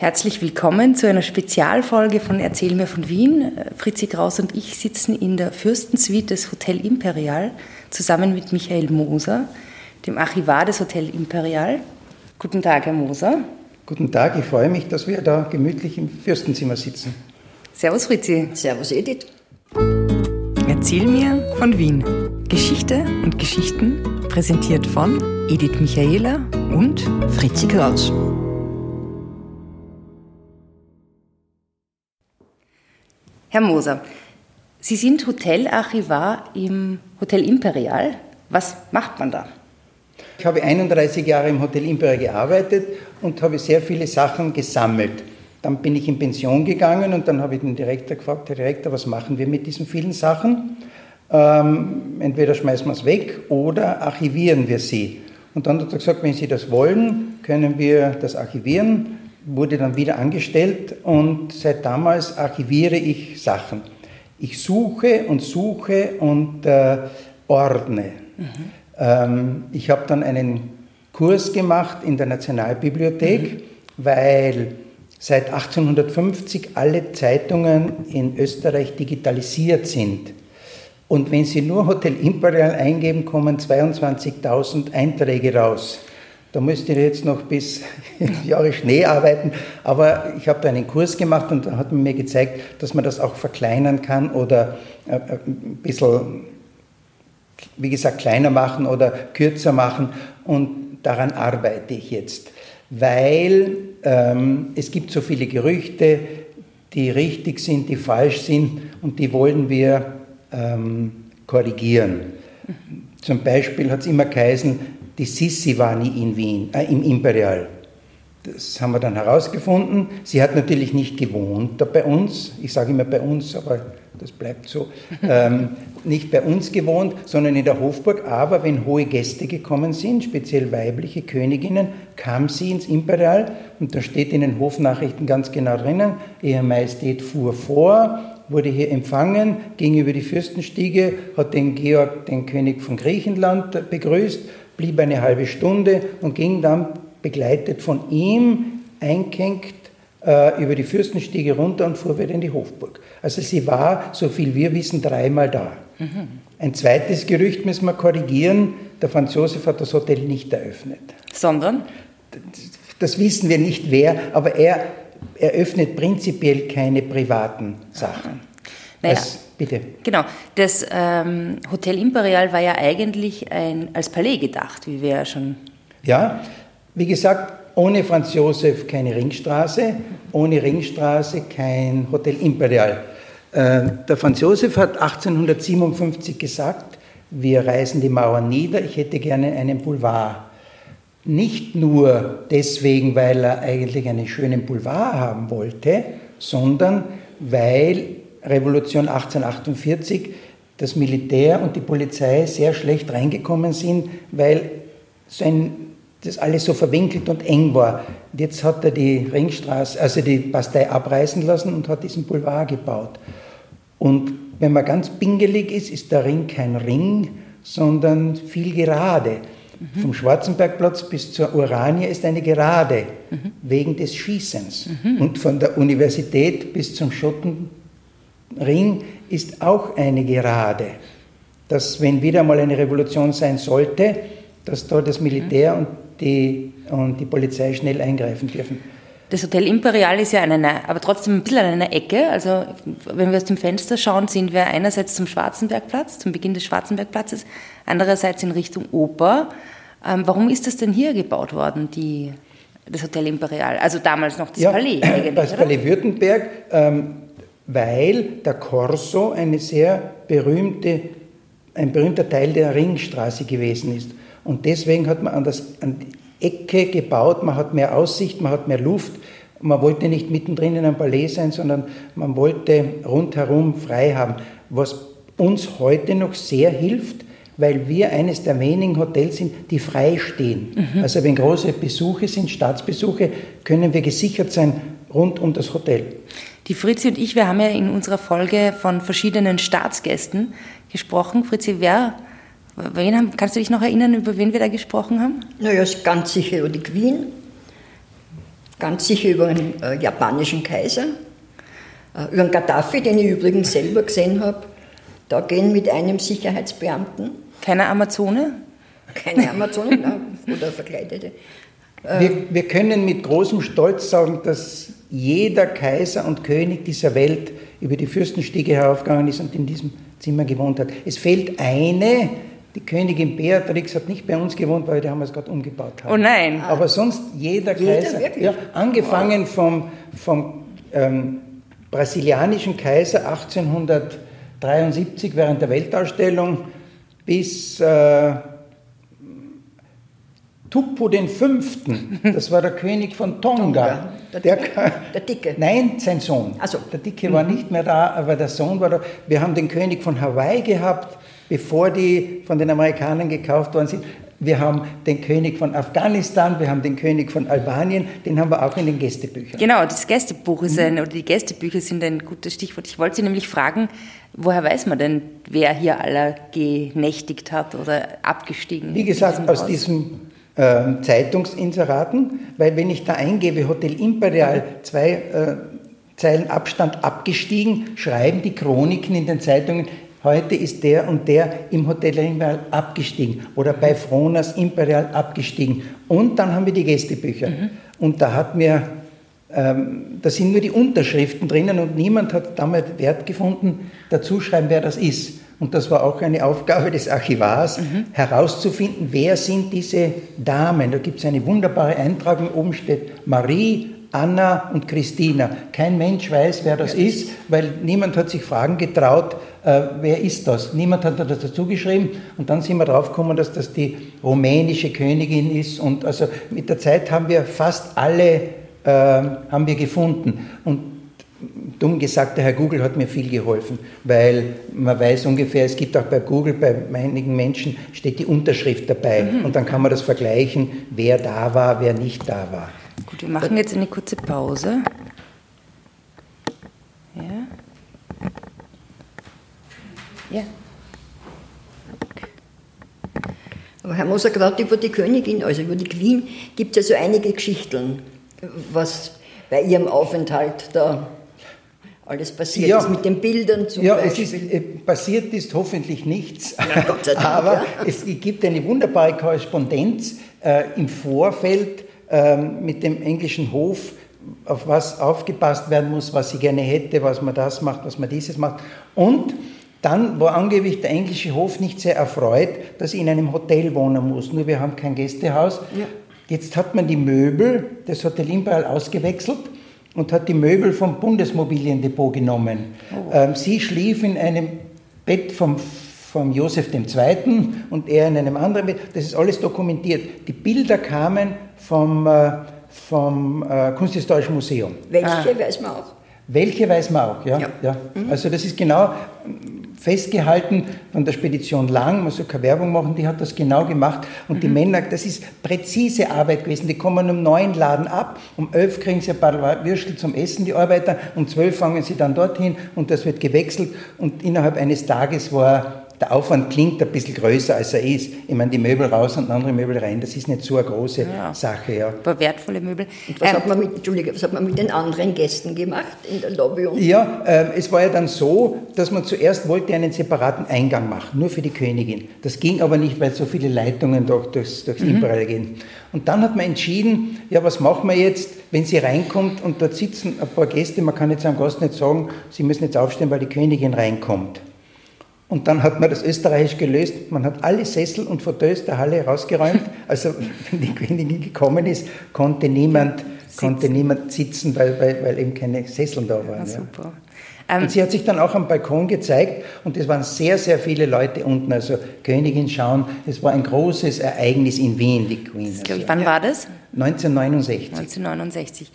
Herzlich willkommen zu einer Spezialfolge von Erzähl mir von Wien. Fritzi Kraus und ich sitzen in der Fürstensuite des Hotel Imperial zusammen mit Michael Moser, dem Archivar des Hotel Imperial. Guten Tag, Herr Moser. Guten Tag, ich freue mich, dass wir da gemütlich im Fürstenzimmer sitzen. Servus, Fritzi. Servus, Edith. Erzähl mir von Wien. Geschichte und Geschichten präsentiert von Edith Michaela und Fritzi Kraus. Herr Moser, Sie sind Hotelarchivar im Hotel Imperial. Was macht man da? Ich habe 31 Jahre im Hotel Imperial gearbeitet und habe sehr viele Sachen gesammelt. Dann bin ich in Pension gegangen und dann habe ich den Direktor gefragt, Herr Direktor, was machen wir mit diesen vielen Sachen? Ähm, entweder schmeißen wir es weg oder archivieren wir sie. Und dann hat er gesagt, wenn Sie das wollen, können wir das archivieren wurde dann wieder angestellt und seit damals archiviere ich Sachen. Ich suche und suche und äh, ordne. Mhm. Ähm, ich habe dann einen Kurs gemacht in der Nationalbibliothek, mhm. weil seit 1850 alle Zeitungen in Österreich digitalisiert sind. Und wenn Sie nur Hotel Imperial eingeben, kommen 22.000 Einträge raus. Da müsste ich jetzt noch bis Jahre Schnee arbeiten, aber ich habe da einen Kurs gemacht und da hat man mir gezeigt, dass man das auch verkleinern kann oder äh, äh, ein bisschen, wie gesagt, kleiner machen oder kürzer machen. Und daran arbeite ich jetzt, weil ähm, es gibt so viele Gerüchte, die richtig sind, die falsch sind und die wollen wir ähm, korrigieren. Zum Beispiel hat es immer geheißen, die Sissi war nie in Wien, äh, im Imperial. Das haben wir dann herausgefunden. Sie hat natürlich nicht gewohnt da bei uns. Ich sage immer bei uns, aber das bleibt so. Ähm, nicht bei uns gewohnt, sondern in der Hofburg. Aber wenn hohe Gäste gekommen sind, speziell weibliche Königinnen, kam sie ins Imperial. Und da steht in den Hofnachrichten ganz genau drinnen, Ihre Majestät fuhr vor, wurde hier empfangen, ging über die Fürstenstiege, hat den Georg, den König von Griechenland, begrüßt blieb eine halbe Stunde und ging dann begleitet von ihm eingehängt äh, über die Fürstenstiege runter und fuhr wieder in die Hofburg. Also sie war, so viel wir wissen, dreimal da. Mhm. Ein zweites Gerücht müssen wir korrigieren. Der Franz Josef hat das Hotel nicht eröffnet. Sondern? Das wissen wir nicht wer, aber er eröffnet prinzipiell keine privaten Sachen. Naja, das, bitte. Genau. Das ähm, Hotel Imperial war ja eigentlich ein, als Palais gedacht, wie wir ja schon. Ja, wie gesagt, ohne Franz Josef keine Ringstraße, ohne Ringstraße kein Hotel Imperial. Äh, der Franz Josef hat 1857 gesagt, wir reißen die Mauern nieder, ich hätte gerne einen Boulevard. Nicht nur deswegen, weil er eigentlich einen schönen Boulevard haben wollte, sondern weil Revolution 1848 das Militär und die Polizei sehr schlecht reingekommen sind, weil so ein, das alles so verwinkelt und eng war. Und jetzt hat er die Ringstraße, also die Bastei abreißen lassen und hat diesen Boulevard gebaut. Und wenn man ganz pingelig ist, ist der Ring kein Ring, sondern viel gerade. Mhm. Vom Schwarzenbergplatz bis zur Uranie ist eine Gerade, mhm. wegen des Schießens. Mhm. Und von der Universität bis zum Schotten, Ring ist auch eine Gerade, dass wenn wieder mal eine Revolution sein sollte, dass da das Militär und die, und die Polizei schnell eingreifen dürfen. Das Hotel Imperial ist ja an einer, aber trotzdem ein bisschen an einer Ecke. Also wenn wir aus dem Fenster schauen, sind wir einerseits zum Schwarzenbergplatz, zum Beginn des Schwarzenbergplatzes, andererseits in Richtung Oper. Ähm, warum ist das denn hier gebaut worden, die, das Hotel Imperial? Also damals noch das ja, Palais. Das Palais Württemberg. Ähm, weil der Corso eine sehr berühmte, ein berühmter Teil der Ringstraße gewesen ist. Und deswegen hat man an, das, an die Ecke gebaut, man hat mehr Aussicht, man hat mehr Luft. Man wollte nicht mittendrin in einem Palais sein, sondern man wollte rundherum frei haben, was uns heute noch sehr hilft, weil wir eines der wenigen Hotels sind, die frei stehen. Mhm. Also wenn große Besuche sind, Staatsbesuche, können wir gesichert sein rund um das Hotel. Die Fritzi und ich, wir haben ja in unserer Folge von verschiedenen Staatsgästen gesprochen. Fritzi, wer, wen haben, kannst du dich noch erinnern, über wen wir da gesprochen haben? Naja, ganz sicher über die Queen. Ganz sicher über einen äh, japanischen Kaiser, äh, über einen Gaddafi, den ich übrigens selber gesehen habe. Da gehen mit einem Sicherheitsbeamten. Keine Amazone? Keine Amazone, oder Verkleidete. Wir, wir können mit großem Stolz sagen, dass jeder Kaiser und König dieser Welt über die Fürstenstiege heraufgegangen ist und in diesem Zimmer gewohnt hat. Es fehlt eine, die Königin Beatrix hat nicht bei uns gewohnt, weil die haben es gerade umgebaut haben. Oh nein. Aber sonst jeder, Jeder, Kaiser, wirklich? ja, angefangen vom, vom ähm, brasilianischen Kaiser 1873 während der Weltausstellung bis äh, Tuppo den Fünften, das war der König von Tonga. Tonga, der Der, Dicke. Der Dicke. Nein, sein Sohn. Ach so. Der Dicke war nicht mehr da, aber der Sohn war da. Wir haben den König von Hawaii gehabt, bevor die von den Amerikanern gekauft worden sind. Wir haben den König von Afghanistan, wir haben den König von Albanien, den haben wir auch in den Gästebüchern. Genau, das Gästebuch ist ein, oder die Gästebücher sind ein gutes Stichwort. Ich wollte Sie nämlich fragen, woher weiß man denn, wer hier aller genächtigt hat oder abgestiegen Wie in gesagt, diesem aus diesem ähm, Zeitungsinseraten, weil wenn ich da eingebe, Hotel Imperial, zwei äh, Zeilen Abstand abgestiegen, schreiben die Chroniken in den Zeitungen, heute ist der und der im Hotel Imperial abgestiegen oder bei Fronas Imperial abgestiegen. Und dann haben wir die Gästebücher. Und da hat mir, ähm, da sind nur die Unterschriften drinnen und niemand hat damals Wert gefunden, dazu schreiben, wer das ist. Und das war auch eine Aufgabe des Archivars, herauszufinden, wer sind diese Damen. Da gibt es eine wunderbare Eintragung, oben steht Marie, Anna und Christina. Kein Mensch weiß, wer das ist, weil niemand hat sich Fragen getraut, äh, wer ist das? Niemand hat das dazu geschrieben und dann sind wir draufgekommen, dass das die rumänische Königin ist und also mit der Zeit haben wir fast alle äh, haben wir gefunden und dumm gesagt, der Herr Google hat mir viel geholfen, weil man weiß ungefähr, es gibt auch bei Google, bei einigen Menschen steht die Unterschrift dabei und dann kann man das vergleichen, wer da war, wer nicht da war. Gut, wir machen jetzt eine kurze Pause. Ja. Ja. Aber Herr Moser, gerade über die Königin, also über die Queen, gibt es ja so einige Geschichten, was bei ihrem Aufenthalt da alles passiert Ja. ist, mit den Bildern zum Ja, es Beispiel. ist, äh, passiert ist hoffentlich nichts, Na, Dank, aber ja. es gibt eine wunderbare Korrespondenz äh, im Vorfeld ähm, mit dem englischen Hof, auf was aufgepasst werden muss, was sie gerne hätte, was man das macht, was man dieses macht. Und dann war angeblich der englische Hof nicht sehr erfreut, dass sie in einem Hotel wohnen muss. Nur wir haben kein Gästehaus. Ja. Jetzt hat man die Möbel des Hotel Imperial ausgewechselt und hat die Möbel vom Bundesmobiliendepot genommen. Ähm, sie schlief in einem Bett vom, vom Josef II. und er in einem anderen Bett. Das ist alles dokumentiert. Die Bilder kamen vom, äh, vom äh, Kunsthistorischen Museum. Welche weiß man auch. Welche weiß man auch, ja. Ja. ja. Also das ist genau festgehalten von der Spedition Lang, man soll keine Werbung machen, die hat das genau gemacht. Und die Männer, das ist präzise Arbeit gewesen, die kommen um neun laden ab, um elf kriegen sie ein paar Würstel zum Essen, die Arbeiter, um zwölf fangen sie dann dorthin und das wird gewechselt. Und innerhalb eines Tages war der Aufwand klingt ein bisschen größer, als er ist. Ich meine, die Möbel raus und andere Möbel rein, das ist nicht so eine große Ja. Sache. Ja. Aber wertvolle Möbel. Und was, Ähm, hat man mit, Entschuldige, was hat man mit den anderen Gästen gemacht in der Lobby? Und Ja, ähm, es war ja dann so, dass man zuerst wollte einen separaten Eingang machen, nur für die Königin. Das ging aber nicht, weil so viele Leitungen durch, durchs, durchs Imperial gehen. Und dann hat man entschieden, ja, was machen wir jetzt, wenn sie reinkommt und dort sitzen ein paar Gäste, man kann jetzt einem Gast nicht sagen, sie müssen jetzt aufstehen, weil die Königin reinkommt. Und dann hat man das österreichisch gelöst. Man hat alle Sessel und Fauteuils der Halle rausgeräumt. Also, wenn die Königin gekommen ist, konnte niemand, konnte niemand sitzen, weil, weil, weil eben keine Sesseln da waren. ja. super. Ähm, Und sie hat sich dann auch am Balkon gezeigt und es waren sehr, sehr viele Leute unten, also Königin schauen. Es war ein großes Ereignis in Wien, die Queen. glaub ich, Also wann war das? 1969. 1969.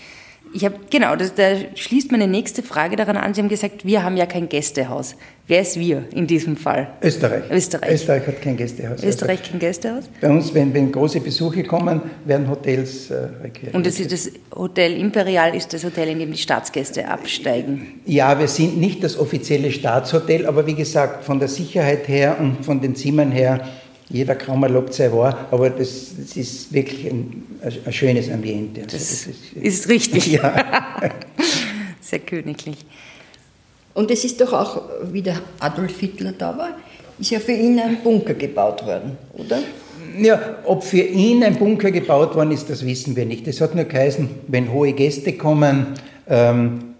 Ich habe genau, das, da schließt meine nächste Frage daran an. Sie haben gesagt, wir haben ja kein Gästehaus. Wer ist wir in diesem Fall? Österreich. Österreich. Österreich hat kein Gästehaus. Österreich kein Gästehaus? Also bei uns, wenn, wenn große Besuche kommen, werden Hotels äh, requiriert. Und das, ist das Hotel Imperial ist das Hotel, in dem die Staatsgäste absteigen. Ja, wir sind nicht das offizielle Staatshotel, aber wie gesagt, von der Sicherheit her und von den Zimmern her jeder Kramer lobt sein Wahr, aber das, das ist wirklich ein, ein, schönes Ambiente. Also das, das ist, ist, richtig. Ja. Sehr königlich. Und es ist doch auch, wie der Adolf Hitler da war, ist ja für ihn ein Bunker gebaut worden, oder? Ja, ob für ihn ein Bunker gebaut worden ist, das wissen wir nicht. Es hat nur geheißen, wenn hohe Gäste kommen, ähm,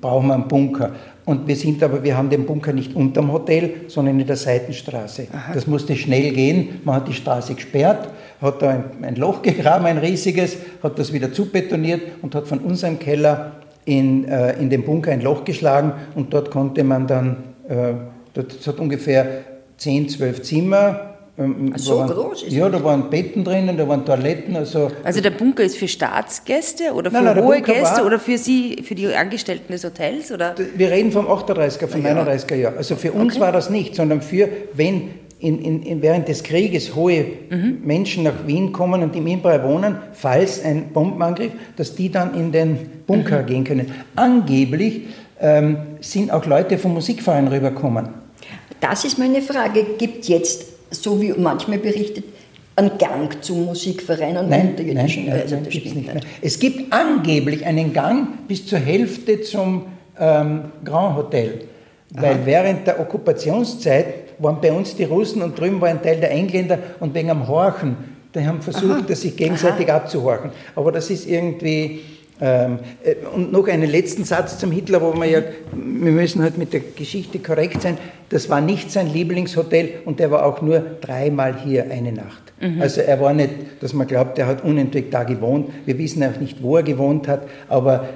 brauchen wir einen Bunker. Und wir sind aber, wir haben den Bunker nicht unterm Hotel, sondern in der Seitenstraße. Aha. Das musste schnell gehen. Man hat die Straße gesperrt, hat da ein, ein Loch gegraben, ein riesiges, hat das wieder zubetoniert und hat von unserem Keller in, äh, in den Bunker ein Loch geschlagen und dort konnte man dann, äh, das hat ungefähr 10, 12 Zimmer, ähm, so waren, groß ist Ja, da waren Betten drinnen, da waren Toiletten. Also, also der Bunker ist für Staatsgäste oder für nein, nein, hohe Gäste oder für Sie, für die Angestellten des Hotels? Oder? Wir reden vom 38er, vom ja. 39er Jahr. Also für uns okay. war das nicht, sondern für, wenn in, in, in während des Krieges hohe mhm. Menschen nach Wien kommen und im Imbrei wohnen, falls ein Bombenangriff, dass die dann in den Bunker mhm. gehen können. Angeblich ähm, sind auch Leute vom Musikverein rübergekommen. Das ist meine Frage. Gibt jetzt so wie manchmal berichtet, einen Gang zum Musikverein und nein, nein, nein, nein, nicht, nicht. Es gibt angeblich einen Gang bis zur Hälfte zum ähm, Grand Hotel. Weil Aha. während der Okkupationszeit waren bei uns die Russen und drüben war ein Teil der Engländer und wegen am Horchen, die haben versucht, das sich gegenseitig Aha. abzuhorchen. Aber das ist irgendwie und noch einen letzten Satz zum Hitler, wo wir ja, wir müssen halt mit der Geschichte korrekt sein. Das war nicht sein Lieblingshotel und er war auch nur dreimal hier eine Nacht. Mhm. Also er war nicht, dass man glaubt, er hat unentwegt da gewohnt. Wir wissen auch nicht, wo er gewohnt hat, aber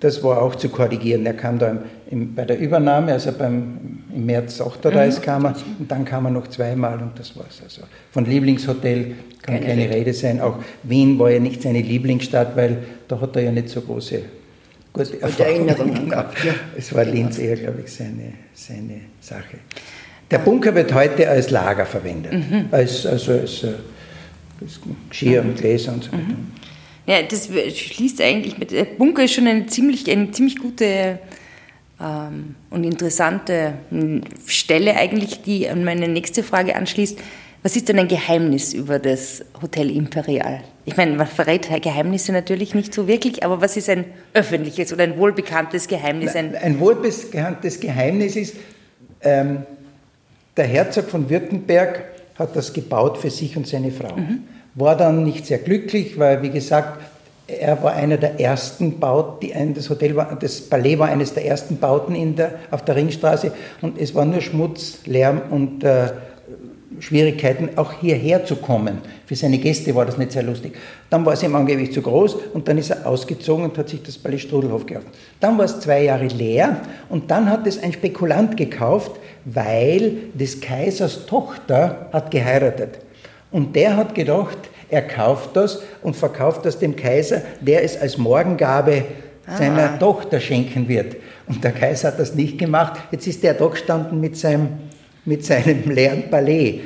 das war auch zu korrigieren. Er kam da im, im, bei der Übernahme, also beim, im März 38 mhm. kam er und dann kam er noch zweimal und das war's. Also von Lieblingshotel kann keine, keine Rede. Rede sein. Auch Wien war ja nicht seine Lieblingsstadt, weil da hat er ja nicht so große gute Erinnerungen gehabt. Ja. Es war Linz eher, glaube ich, seine, seine Sache. Der Bunker wird heute als Lager verwendet, mhm. als, also als, als Geschirr und Gläser und so weiter. Mhm. Ja, das schließt eigentlich mit. Der Bunker ist schon eine ziemlich, eine ziemlich gute und interessante hm, Stelle eigentlich, die an meine nächste Frage anschließt. Was ist denn ein Geheimnis über das Hotel Imperial? Ich meine, man verrät Geheimnisse natürlich nicht so wirklich, aber was ist ein öffentliches oder ein wohlbekanntes Geheimnis? Ein, ein wohlbekanntes Geheimnis ist, ähm, der Herzog von Württemberg hat das gebaut für sich und seine Frau. Mhm war dann nicht sehr glücklich, weil, wie gesagt, er war einer der ersten Bauten, das Hotel war, das Palais war eines der ersten Bauten in der, auf der Ringstraße und es war nur Schmutz, Lärm und äh, Schwierigkeiten, auch hierher zu kommen. Für seine Gäste war das nicht sehr lustig. Dann war es ihm angeblich zu groß und dann ist er ausgezogen und hat sich das Palais Strudelhof gekauft. Dann war es zwei Jahre leer und dann hat es ein Spekulant gekauft, weil des Kaisers Tochter hat geheiratet. Und der hat gedacht, er kauft das und verkauft das dem Kaiser, der es als Morgengabe seiner Aha. Tochter schenken wird. Und der Kaiser hat das nicht gemacht. Jetzt ist der da gestanden mit seinem, mit seinem leeren Palais.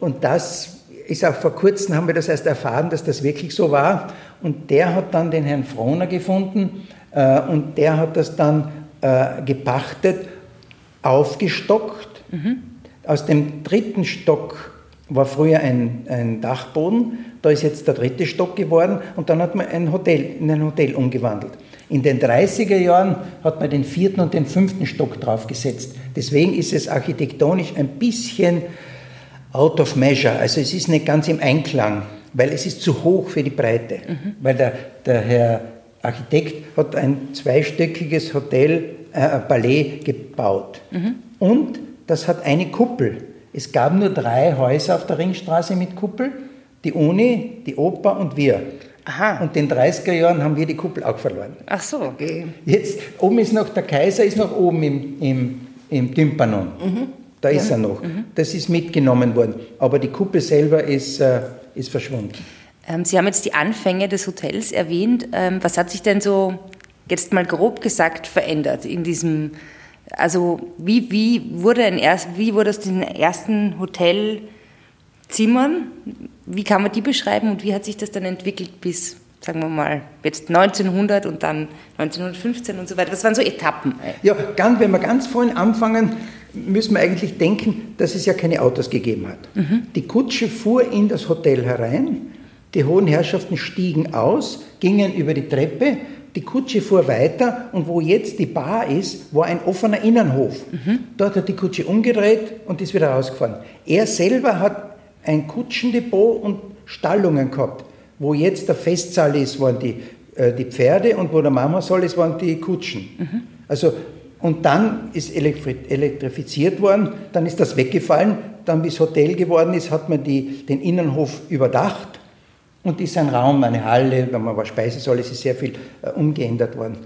Und das ist auch vor kurzem, haben wir das erst erfahren, dass das wirklich so war. Und der hat dann den Herrn Frohner gefunden äh, und der hat das dann äh, gepachtet, aufgestockt. Mhm. Aus dem dritten Stock war früher ein, ein Dachboden, da ist jetzt der dritte Stock geworden und dann hat man ein Hotel, in ein Hotel umgewandelt. In den 30er Jahren hat man den vierten und den fünften Stock draufgesetzt. Deswegen ist es architektonisch ein bisschen out of measure, also es ist nicht ganz im Einklang, weil es ist zu hoch für die Breite. Mhm. Weil der, der Herr Architekt hat ein zweistöckiges Hotel, äh, Palais gebaut. Mhm. Und das hat eine Kuppel. Es gab nur drei Häuser auf der Ringstraße mit Kuppel, die Uni, die Oper und wir. Aha. Und in den 30er Jahren haben wir die Kuppel auch verloren. Ach so. Okay. Jetzt, oben ist noch, der Kaiser ist noch oben im, im, im Tympanon. Mhm. Da ist ja. er noch. Mhm. Das ist mitgenommen worden. Aber die Kuppel selber ist, äh, ist verschwunden. Ähm, Sie haben jetzt die Anfänge des Hotels erwähnt. Ähm, was hat sich denn so, jetzt mal grob gesagt, verändert in diesem also wie, wie, wurde ein erst, wie wurde es den ersten Hotelzimmern? Wie kann man die beschreiben und wie hat sich das dann entwickelt bis, sagen wir mal, jetzt 1900 und dann 1915 und so weiter? Das waren so Etappen. Ja, ganz, wenn wir ganz vorhin anfangen, müssen wir eigentlich denken, dass es ja keine Autos gegeben hat. Mhm. Die Kutsche fuhr in das Hotel herein, die hohen Herrschaften stiegen aus, gingen über die Treppe, die Kutsche fuhr weiter und wo jetzt die Bar ist, war ein offener Innenhof. Mhm. Dort hat die Kutsche umgedreht und ist wieder rausgefahren. Er selber hat ein Kutschendepot und Stallungen gehabt. Wo jetzt der Festsaal ist, waren die, äh, die Pferde und wo der Mamasaal ist, waren die Kutschen. Mhm. Also, und dann ist elektrifiziert worden, dann ist das weggefallen, dann wie es Hotel geworden ist, hat man die, den Innenhof überdacht und ist ein Raum, eine Halle, wenn man was Speisesaal, es ist sehr viel äh, umgeändert worden.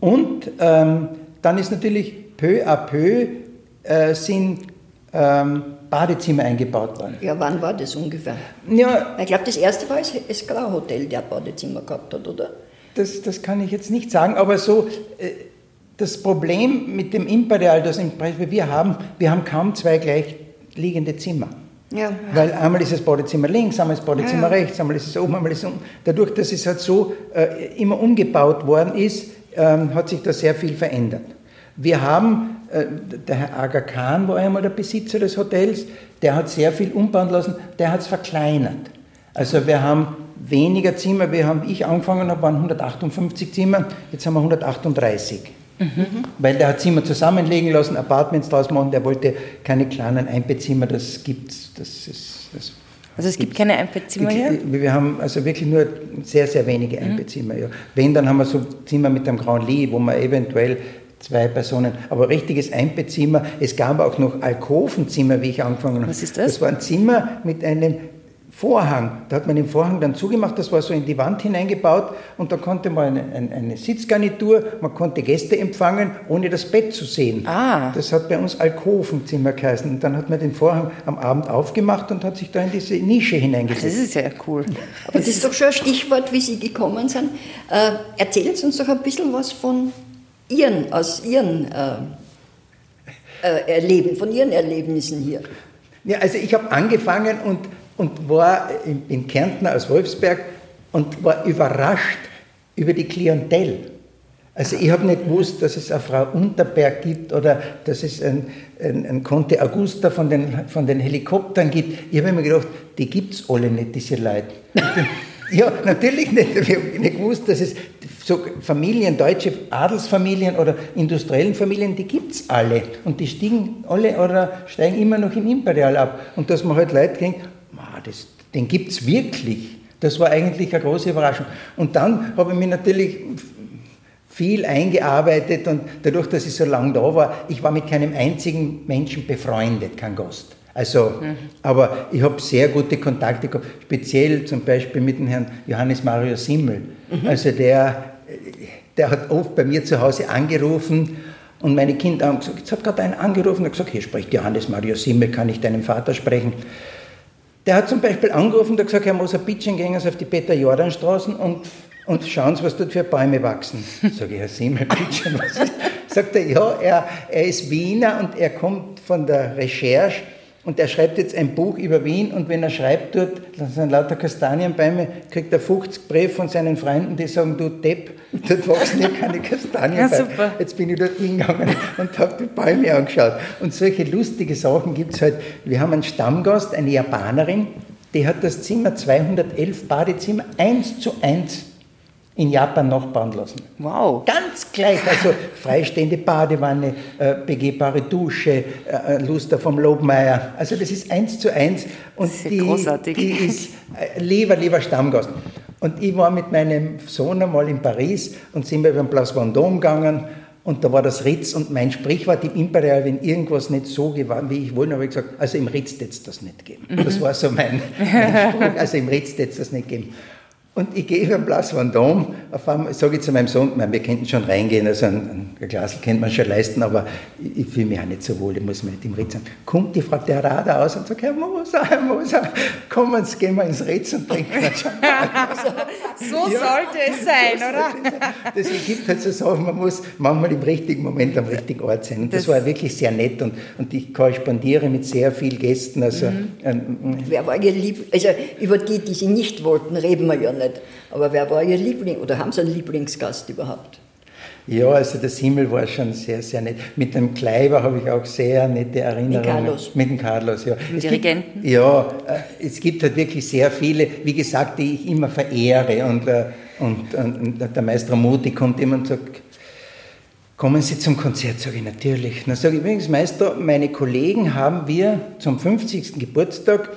Und ähm, dann ist natürlich peu à peu äh, sind ähm, Badezimmer eingebaut worden. Ja, wann war das ungefähr? Ja, ich glaube, das erste war das Esclar Hotel, der Badezimmer gehabt hat, oder? Das, das kann ich jetzt nicht sagen, aber so, äh, das Problem mit dem Imperial, das wir haben, wir haben kaum zwei gleichliegende Zimmer. Ja, ja. Weil einmal ist das Badezimmer links, einmal ist das Badezimmer ja, rechts, einmal ist es oben, einmal ist es unten. Dadurch, dass es halt so äh, immer umgebaut worden ist, ähm, hat sich da sehr viel verändert. Wir haben, äh, der Herr Aga Khan war einmal der Besitzer des Hotels, der hat sehr viel umbauen lassen, der hat es verkleinert. Also wir haben weniger Zimmer, wir haben, ich angefangen habe, waren 158 Zimmer, jetzt haben wir 138. Mhm. Weil der hat Zimmer zusammenlegen lassen, Apartments draus machen, der wollte keine kleinen Einbettzimmer, das gibt's, das ist, das also es gibt keine Einbettzimmer hier? Wir haben also wirklich nur sehr, sehr wenige mhm. Einbettzimmer. Ja. Wenn, dann haben wir so Zimmer mit einem Grand Lit, wo man eventuell zwei Personen, aber richtiges Einbettzimmer. Es gab auch noch Alkovenzimmer, wie ich angefangen habe. Was ist das? Das war ein Zimmer mit einem Vorhang. Da hat man den Vorhang dann zugemacht, das war so in die Wand hineingebaut und da konnte man eine, eine, eine Sitzgarnitur, man konnte Gäste empfangen, ohne das Bett zu sehen. Ah. Das hat bei uns Alkovenzimmer geheißen. Und dann hat man den Vorhang am Abend aufgemacht und hat sich da in diese Nische hineingesetzt. Das ist ja cool. Aber das ist doch schon ein Stichwort, wie Sie gekommen sind. Äh, erzählen Sie uns doch ein bisschen was von Ihren, aus Ihren äh, äh, Erleben, von Ihren Erlebnissen hier. Ja, also ich habe angefangen und und war in, in Kärnten aus Wolfsberg und war überrascht über die Klientel. Also ich habe nicht gewusst, dass es eine Frau Unterberg gibt oder dass es ein, ein, ein Conte Augusta von den, von den Helikoptern gibt. Ich habe mir gedacht, die gibt es alle nicht, diese Leute. ja, natürlich nicht. Ich habe nicht gewusst, dass es so Familien, deutsche Adelsfamilien oder industriellen Familien, die gibt es alle. Und die stiegen alle oder steigen immer noch im Imperial ab. Und dass man halt Leute denkt, das, den gibt es wirklich. Das war eigentlich eine große Überraschung. Und dann habe ich mich natürlich viel eingearbeitet und dadurch, dass ich so lange da war, ich war mit keinem einzigen Menschen befreundet, kein Gast. Also, mhm. aber ich habe sehr gute Kontakte gehabt, speziell zum Beispiel mit dem Herrn Johannes Mario Simmel. Mhm. Also der, der hat oft bei mir zu Hause angerufen und meine Kinder haben gesagt, jetzt hat gerade einer angerufen und gesagt, hier spricht Johannes Mario Simmel, kann ich deinem Vater sprechen? Der hat zum Beispiel angerufen und gesagt, Herr Moser, bitte gehen Sie auf die Peter-Jordan-Straßen und, und schauen Sie, was dort für Bäume wachsen. Sag ich, Herr Simmel, bitte was ist? Sagt er, ja, er, er ist Wiener und er kommt von der Recherche und er schreibt jetzt ein Buch über Wien und wenn er schreibt dort, das sind lauter Kastanienbäume, kriegt er 50 Briefe von seinen Freunden, die sagen, du Depp, dort wachsen ja keine Kastanienbäume. Ja, jetzt bin ich dort hingegangen und habe die Bäume angeschaut. Und solche lustige Sachen gibt es halt. Wir haben einen Stammgast, eine Japanerin, die hat das Zimmer 211 Badezimmer eins zu eins in Japan nachbauen lassen. Wow. Ganz gleich, also freistehende Badewanne, äh, begehbare Dusche, äh, äh Luster vom Lobmeier. Also das ist eins zu eins und die, großartig. die ist äh, lieber, lieber Stammgast. Und ich war mit meinem Sohn einmal in Paris und sind wir über den Place Vendôme gegangen und da war das Ritz und mein Sprichwort im Imperial, wenn irgendwas nicht so geworden wie ich wollte, habe ich gesagt, also im Ritz wird es das nicht geben. Mhm. Das war so mein, mein Spruch, also im Ritz wird es das nicht geben. Und ich gehe über den Place Vendôme, auf einmal sage ich zu meinem Sohn, wir könnten schon reingehen, also ein, ein Glas kennt man schon leisten, aber ich, ich fühle mich auch nicht so wohl, ich muss mir nicht im Ritz sein. Kommt die Frau der Radar aus und sagt, Herr Moser, Herr Moser, kommen Sie, gehen wir ins Ritz und trinken einen Champagner. so ja, sollte es sein, so oder? Das gibt halt so Sachen, man muss manchmal im richtigen Moment am richtigen Ort sein. Und das, das war wirklich sehr nett und, und ich korrespondiere mit sehr vielen Gästen. Also, mhm. ähm, Wer war Ihr Lieb Also über die, die Sie nicht wollten, reden wir ja nicht nicht. Aber wer war Ihr Liebling oder haben Sie einen Lieblingsgast überhaupt? Ja, also das Himmel war schon sehr, sehr nett. Mit dem Kleiber habe ich auch sehr nette Erinnerungen. Mit Carlos. Mit dem Carlos, ja. Mit Dirigenten? Gibt, ja, äh, es gibt halt wirklich sehr viele, wie gesagt, die ich immer verehre. Und, äh, und, und, und der Meister Muti kommt immer und sagt, Kommen Sie zum Konzert, sage ich natürlich. Dann sage ich übrigens, Meister, meine Kollegen haben wir zum 50. Geburtstag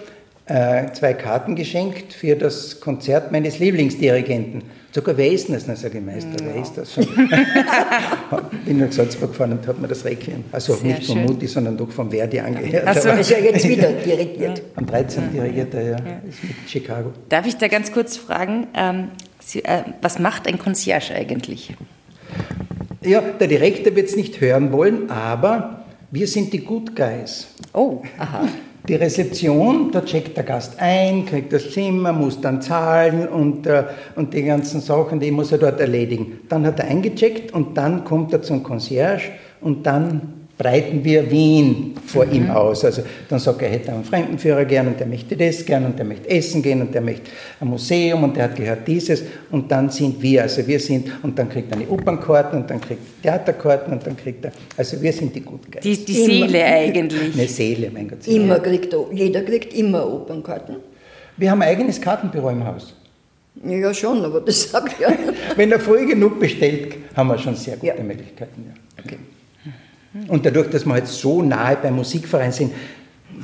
zwei Karten geschenkt für das Konzert meines Lieblingsdirigenten. Sogar, wer ist denn das? Dann sage ich, Meister, ja. wer ist das? bin nach Salzburg gefahren und habe mir das Requiem, also Sehr nicht von Mutti, sondern doch von Verdi angehört. Also ist ja jetzt wieder dirigiert. Am 13. Ja. dirigiert er, ja, ist mit Chicago. Darf ich da ganz kurz fragen, ähm, Sie, äh, was macht ein Concierge eigentlich? Ja, der Direktor wird es nicht hören wollen, aber wir sind die Good Guys. Oh, aha. Die Rezeption, da checkt der Gast ein, kriegt das Zimmer, muss dann zahlen und, äh, und die ganzen Sachen, die muss er dort erledigen. Dann hat er eingecheckt und dann kommt er zum Concierge und dann breiten wir Wien vor mhm. ihm aus. Also dann sagt er, er hätte einen Fremdenführer gern und der möchte das gern und der möchte essen gehen und der möchte ein Museum und der hat gehört dieses und dann sind wir, also wir sind, und dann kriegt er eine Opernkarten und dann kriegt er Theaterkarten und dann kriegt er, also wir sind die Gutgeist. Die, die Seele eigentlich. Eine Seele, mein Gott. Immer kriegt er, jeder kriegt immer Opernkarten. Wir haben ein eigenes Kartenbüro im Haus. Ja, schon, aber das sagt ja. Wenn er früh genug bestellt, haben wir schon sehr gute ja. Möglichkeiten. Ja. Okay. Und dadurch, dass wir halt so nahe beim Musikverein sind,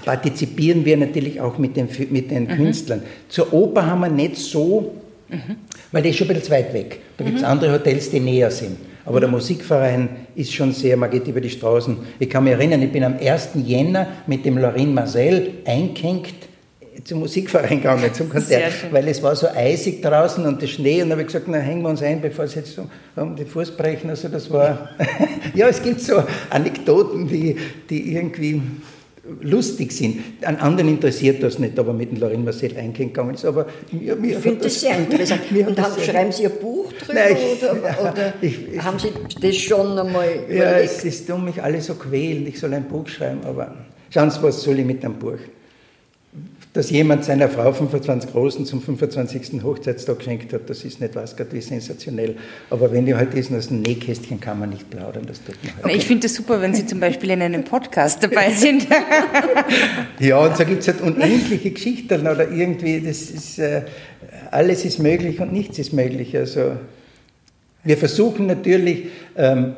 partizipieren wir natürlich auch mit den, mit den mhm. Künstlern. Zur Oper haben wir nicht so, mhm. weil die ist schon ein bisschen weit weg. Da gibt es mhm. andere Hotels, die näher sind. Aber der Musikverein ist schon sehr, man geht über die Straßen. Ich kann mich erinnern, ich bin am 1. Jänner mit dem Lorin Marcel eingehängt zum Musikverein gegangen, zum Konzert, weil es war so eisig draußen und der Schnee und da habe ich gesagt, na hängen wir uns ein, bevor es jetzt um die Fuß brechen. Also das war, ja, es gibt so Anekdoten, die, die irgendwie lustig sind. An anderen interessiert das nicht, aber mit dem Lorin Marcel eingegangen ist. Aber mir, mir ich finde das, sehr interessant. Und haben, schreiben Sie ein Buch drüber Nein, ich, oder, oder ich, ich, haben Sie das schon einmal überlegt? Ja, es ist um mich alle so quälen, ich soll ein Buch schreiben, aber schauen Sie, was soll ich mit einem Buch? Dass jemand seiner Frau 25 Rosen zum 25. Hochzeitstag geschenkt hat, das ist nicht was, wie sensationell. Aber wenn die halt ist, aus dem Nähkästchen kann man nicht plaudern, das tut mir halt. Ich finde es super, wenn Sie zum Beispiel in einem Podcast dabei sind. ja, und so gibt es halt unendliche Geschichten oder irgendwie, das ist, äh, alles ist möglich und nichts ist möglich. Also, wir versuchen natürlich, ähm,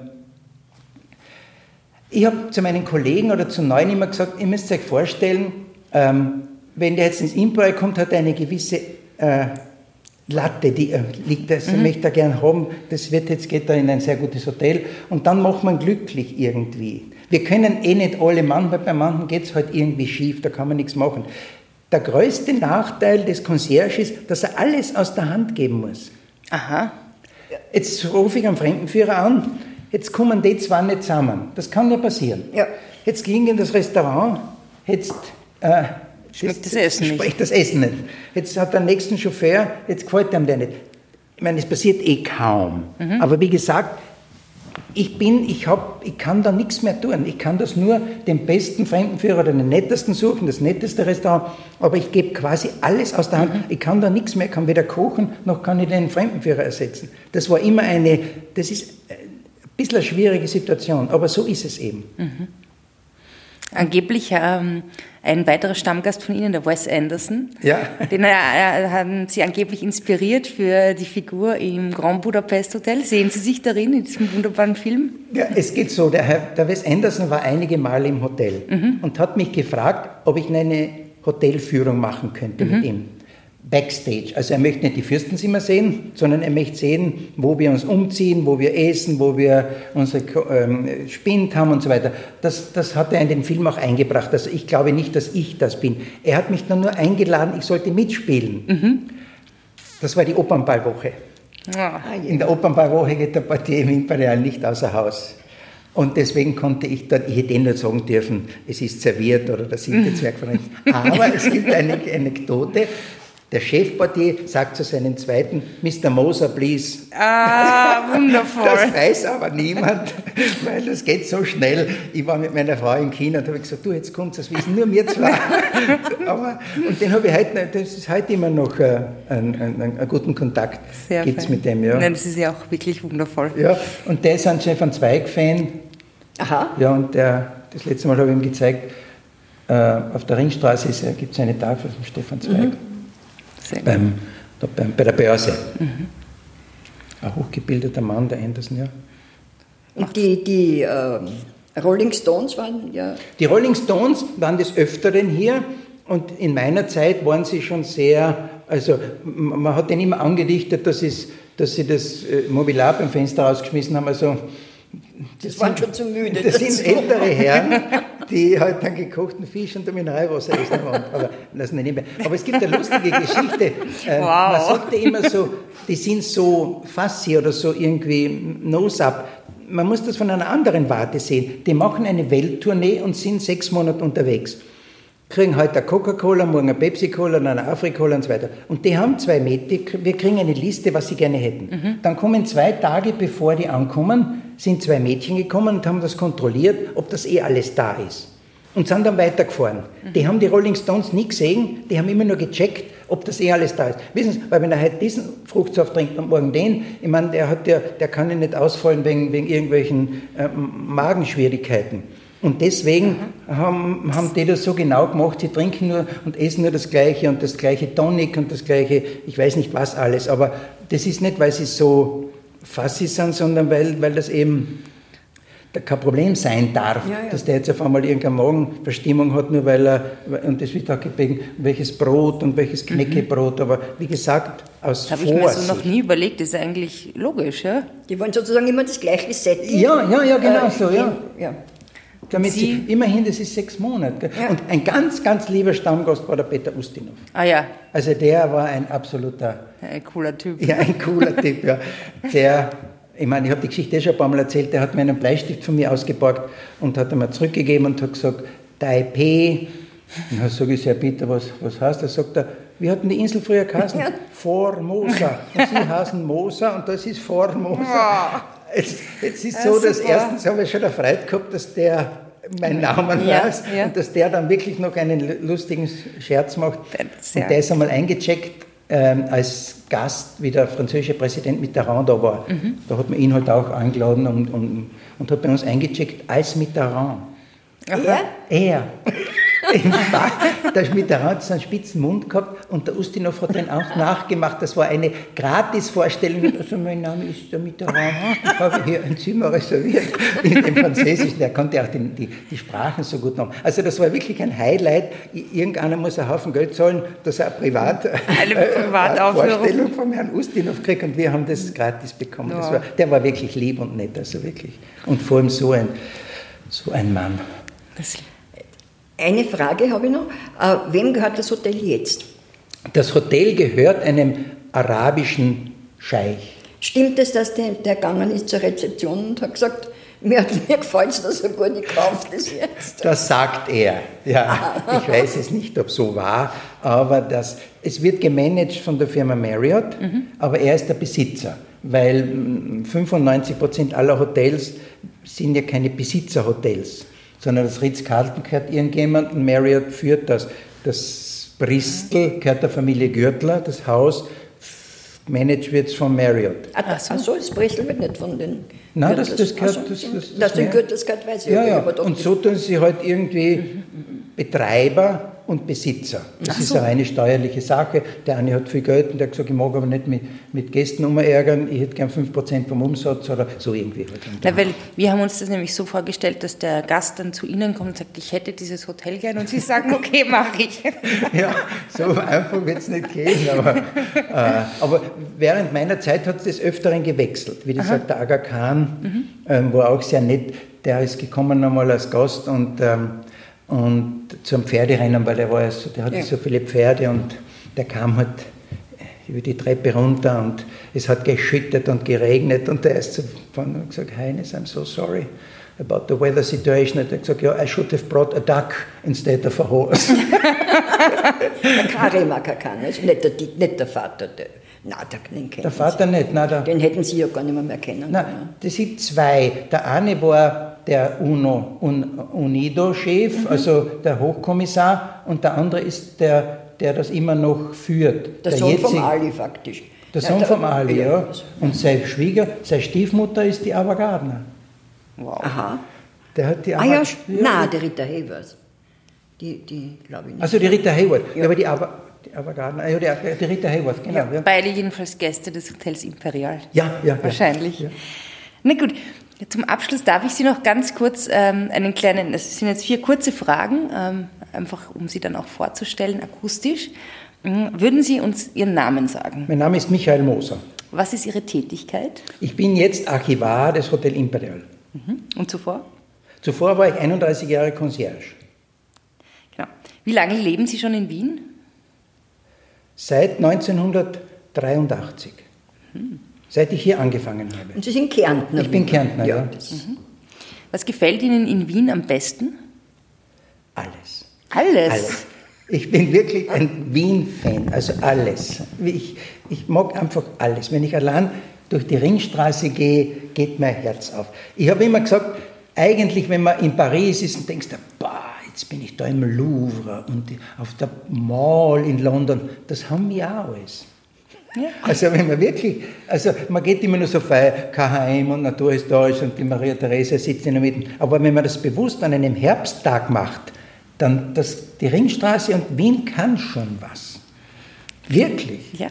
ich habe zu meinen Kollegen oder zu Neuen immer gesagt, ihr müsst euch vorstellen, ähm, wenn der jetzt ins Imperial kommt, hat er eine gewisse äh, Latte, die äh, liegt, das mhm. möchte er gern haben, das wird jetzt, geht er in ein sehr gutes Hotel und dann macht man glücklich irgendwie. Wir können eh nicht alle machen, weil bei manchen geht es halt irgendwie schief, da kann man nichts machen. Der größte Nachteil des Concierge ist, dass er alles aus der Hand geben muss. Aha. Jetzt rufe ich einen Fremdenführer an, jetzt kommen die zwei nicht zusammen. Das kann ja passieren. Ja. Jetzt ging in das Restaurant, jetzt äh, Schmeckt das, das Essen nicht? Schmeckt das Essen nicht. Jetzt hat der nächsten Chauffeur, jetzt gefällt ihm der nicht. Ich meine, es passiert eh kaum. Mhm. Aber wie gesagt, ich bin, ich hab, ich kann da nichts mehr tun. Ich kann das nur den besten Fremdenführer oder den nettesten suchen, das netteste Restaurant. Aber ich gebe quasi alles aus der Hand. Mhm. Ich kann da nichts mehr, kann weder kochen, noch kann ich den Fremdenführer ersetzen. Das war immer eine, das ist ein bisschen eine schwierige Situation, aber so ist es eben. Mhm. Angeblich ähm, ein weiterer Stammgast von Ihnen, der Wes Anderson. Ja. Den äh, haben Sie angeblich inspiriert für die Figur im Grand Budapest Hotel. Sehen Sie sich darin, in diesem wunderbaren Film? Ja, es geht so. Der, Herr, der Wes Anderson war einige Male im Hotel mhm. und hat mich gefragt, ob ich eine Hotelführung machen könnte mhm. mit ihm. Backstage. Also er möchte nicht die Fürstenzimmer sehen, sondern er möchte sehen, wo wir uns umziehen, wo wir essen, wo wir unsere ähm, Spind haben und so weiter. Das, das hat er in den Film auch eingebracht. Also ich glaube nicht, dass ich das bin. Er hat mich dann nur eingeladen, ich sollte mitspielen. Mhm. Das war die Opernballwoche. Ja. In der Opernballwoche geht der Partier im Imperial nicht außer Haus. Und deswegen konnte ich dort, ich hätte eh nur sagen dürfen, es ist serviert oder der siebte Zwerg von Aber es gibt eine Anekdote, Der Chefportier sagt zu seinem zweiten, Mr. Moser, please. Ah, wundervoll. Das weiß aber niemand, weil das geht so schnell. Ich war mit meiner Frau in China und habe gesagt, du, jetzt kommt das wissen nur mir zwei. aber, und den habe ich heute, das ist heute immer noch äh, einen, einen, guten Kontakt Sehr gibt's fein. mit dem. Ja. Nein, das ist ja auch wirklich wundervoll. ja. Und der ist ein Stefan Zweig-Fan. Aha. Ja, und der, das letzte Mal habe ich ihm gezeigt, äh, auf der Ringstraße gibt es eine Tafel von Stefan Zweig. Gut. Beim, bei der Börse. Ein hochgebildeter Mann, der Anderson, ja. Und die, die ähm, Rolling Stones waren ja. Die Rolling Stones waren des Öfteren hier und in meiner Zeit waren sie schon sehr, also man hat denen immer angedichtet, dass, es, dass sie das äh, Mobiliar beim Fenster rausgeschmissen haben. Also, Das waren schon zu müde. Das sind dazu. ältere Herren, die halt dann gekochten Fisch und der Mineralwasser essen wollen. Aber, lassen wir nicht mehr. Aber es gibt eine lustige Geschichte. Ähm, Wow. Man sagt ja immer so, die sind so fassi oder so irgendwie nose-up. Man muss das von einer anderen Warte sehen. Die machen eine Welttournee und sind sechs Monate unterwegs. Kriegen heute eine Coca-Cola, morgen eine Pepsi-Cola, dann eine Afri-Cola und so weiter. Und die haben zwei Meter, wir kriegen eine Liste, was sie gerne hätten. Dann kommen zwei Tage, bevor die ankommen, sind zwei Mädchen gekommen und haben das kontrolliert, ob das eh alles da ist. Und sind dann weitergefahren. Die haben die Rolling Stones nie gesehen, die haben immer nur gecheckt, ob das eh alles da ist. Wissen Sie, weil wenn er heute diesen Fruchtsaft trinkt und morgen den, ich meine, der, hat ja, der kann ja nicht ausfallen wegen, wegen irgendwelchen äh, Magenschwierigkeiten. Und deswegen haben, haben die das so genau gemacht, sie trinken nur und essen nur das Gleiche und das gleiche Tonic und das gleiche, ich weiß nicht was alles, aber das ist nicht, weil sie so fassig sind, sondern weil, weil das eben da kein Problem sein darf, Ja, ja. dass der jetzt auf einmal irgendeine Magenverstimmung hat, nur weil er, und das wird auch gebeten, welches Brot und welches Knäckebrot, aber wie gesagt, aus Das habe ich mir so noch nie überlegt. Das ist eigentlich logisch, ja? Die wollen sozusagen immer das gleiche Setting. Ja, ja, ja, genau Äh, so, ja. in- ja. Damit Sie- sie, immerhin, das ist sechs Monate. Und ein ganz, ganz lieber Stammgast war der Peter Ustinov. Ah ja, Also der war ein absoluter, ein cooler Typ. ja, ein cooler Typ, ja. Der, ich meine, ich habe die Geschichte eh schon ein paar Mal erzählt, der hat mir einen Bleistift von mir ausgeborgt und hat mir zurückgegeben und hat gesagt, Taipei. Und dann sage ich, ja Peter, was, was heißt das? Sagt er, wie hat denn die Insel früher geheißen? Ja. Formosa. Und sie heißen Mosa und das ist Formosa. Jetzt, jetzt ist Ja, so, dass super. erstens habe ich schon eine Freude gehabt, dass der meinen Namen Ja, weiß ja. und dass der dann wirklich noch einen lustigen Scherz macht. Sehr. Und der ist einmal eingecheckt ähm, als Gast, wie der französische Präsident Mitterrand da war. Mhm. Da hat man ihn halt auch eingeladen und, und, und hat bei uns eingecheckt als Mitterrand. Er? Er. Im Bach, der hat einen spitzen Mund gehabt und der Ustinov hat den auch nachgemacht. Das war eine Gratisvorstellung. Also mein Name ist der Mitterrand. Ich habe hier ein Zimmer reserviert in dem Französischen. Der konnte auch den, die, die Sprachen so gut noch. Also das war wirklich ein Highlight. Irgendeiner muss einen Haufen Geld zahlen, dass er privat Eine äh, Privataufführung. Vorstellung vom Herrn Ustinov kriegt und wir haben das gratis bekommen. Das war, der war wirklich lieb und nett, also wirklich. Und vor allem so ein, so ein Mann. Das, Eine Frage habe ich noch. Äh, wem gehört das Hotel jetzt? Das Hotel gehört einem arabischen Scheich. Stimmt es, dass der, der gegangen ist zur Rezeption und hat gesagt, mir, hat- mir gefällt es da so gut, ich kaufe das jetzt? Das sagt er. Ja, ich weiß es nicht, ob so war, aber das, es wird gemanagt von der Firma Marriott, aber er ist der Besitzer, weil mm, 95 Prozent aller Hotels sind ja keine Besitzerhotels, sondern das Ritz-Carlton gehört irgendjemandem, Marriott führt das. Das Bristol gehört der Familie Gürtler, das Haus managt wird von Marriott. Ah, das, ach so, das Brüssel wird nicht von den Nein, das, Gürtels. das gehört. Ach Das, das, das, mehr- Gürtels gehört, weiß ich Ja, aber ja. aber doch Und nicht. so tun sie halt irgendwie Betreiber und Besitzer. Das ist eine reine steuerliche Sache. Der eine hat viel Geld und der hat gesagt, ich mag aber nicht mit, mit Gästen umärgern, ich hätte gern 5% vom Umsatz oder so irgendwie. Halt. na, weil wir haben uns das nämlich so vorgestellt, dass der Gast dann zu Ihnen kommt und sagt, ich hätte dieses Hotel gern und Sie sagen, okay, mache ich. Ja, so einfach wird es nicht gehen. Aber, äh, aber während meiner Zeit hat es des Öfteren gewechselt. Wie gesagt, der Aga Khan ähm, war auch sehr nett. Der ist gekommen einmal als Gast und, ähm, und zum Pferderennen, weil der, war ja so, der hatte Ja. so viele Pferde und der kam halt über die Treppe runter und es hat geschüttet und geregnet und er ist zu und gesagt, Heines, I'm so sorry about the weather situation. Und er hat gesagt, ja, I should have brought a duck instead of a horse. der Karim kann, also nicht der, nicht der Vater. Der, nein, den kennen Der Vater Sie. nicht, nein. Der, den hätten Sie ja gar nicht mehr, mehr kennen nein, Das sind zwei. Der eine war der UNO, UNIDO-Chef, mhm. also der Hochkommissar, und der andere ist der, der das immer noch führt. Der, der Sohn jetzige, vom Ali faktisch. Der Sohn ja, vom Ali, ja. ja. Und sein Schwieger, seine Stiefmutter ist die Ava Gardner. Wow. Aha. Der hat die Ava, ah ja, nein, der Rita Hayworth. Die, die glaube ich nicht. Also die Rita Hayworth, ja. aber die Ava, die Ava Gardner, ja, die, die Rita Hayworth, genau. Ja, Beide jedenfalls Gäste des Hotels Imperial. Ja, ja. Wahrscheinlich. Ja. Na gut, zum Abschluss darf ich Sie noch ganz kurz ähm, einen kleinen, es sind jetzt vier kurze Fragen, ähm, einfach um Sie dann auch vorzustellen, akustisch. Mhm. Würden Sie uns Ihren Namen sagen? Mein Name ist Michael Moser. Was ist Ihre Tätigkeit? Ich bin jetzt Archivar des Hotel Imperial. Mhm. Und zuvor? Zuvor war ich 31 Jahre Concierge. Genau. Wie lange leben Sie schon in Wien? Seit 1983. Mhm seit ich hier angefangen habe. Und Sie sind Kärntner? Ich bin Kärntner, ja. ja. Mhm. Was gefällt Ihnen in Wien am besten? Alles. Alles? Alles. Ich bin wirklich ein Wien-Fan, also alles. Ich, ich mag einfach alles. Wenn ich allein durch die Ringstraße gehe, geht mein Herz auf. Ich habe immer gesagt, eigentlich, wenn man in Paris ist und denkst, boah, jetzt bin ich da im Louvre und auf der Mall in London, das haben wir auch alles. Ja. Also wenn man wirklich, also man geht immer nur so fei, KHM und Naturhistorisch und die Maria Therese sitzt in der Mitte. Aber wenn man das bewusst an einem Herbsttag macht, dann das, die Ringstraße und Wien kann schon was. Wirklich. Ja.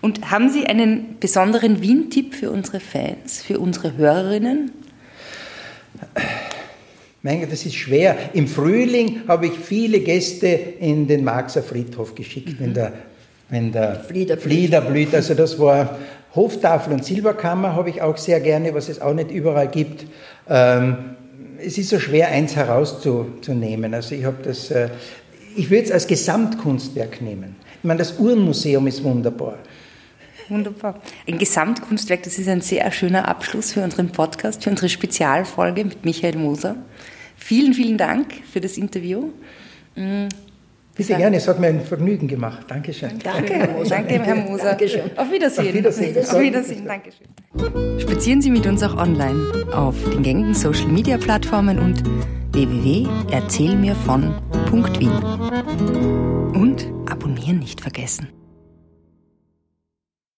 Und haben Sie einen besonderen Wien-Tipp für unsere Fans, für unsere Hörerinnen? Mein Gott, das ist schwer. Im Frühling habe ich viele Gäste in den Marxer Friedhof geschickt, mhm. wenn der wenn der Flieder, Flieder blüht. Also das war Hoftafel und Silberkammer habe ich auch sehr gerne, was es auch nicht überall gibt. Ähm, es ist so schwer, eins herauszunehmen. Also ich habe das, äh, ich würde es als Gesamtkunstwerk nehmen. Ich meine, das Uhrenmuseum ist wunderbar. Wunderbar. Ein Gesamtkunstwerk, das ist ein sehr schöner Abschluss für unseren Podcast, für unsere Spezialfolge mit Michael Moser. Vielen, vielen Dank für das Interview. Bitte gerne, es hat mir ein Vergnügen gemacht. Dankeschön. Danke, Herr Moser. Danke, Herr Moser. Dankeschön. Auf Wiedersehen. Auf Wiedersehen. Auf Wiedersehen. Dankeschön. Spazieren Sie mit uns auch online auf den gängigen Social Media Plattformen und www.erzählmirvon.wien. Und abonnieren nicht vergessen.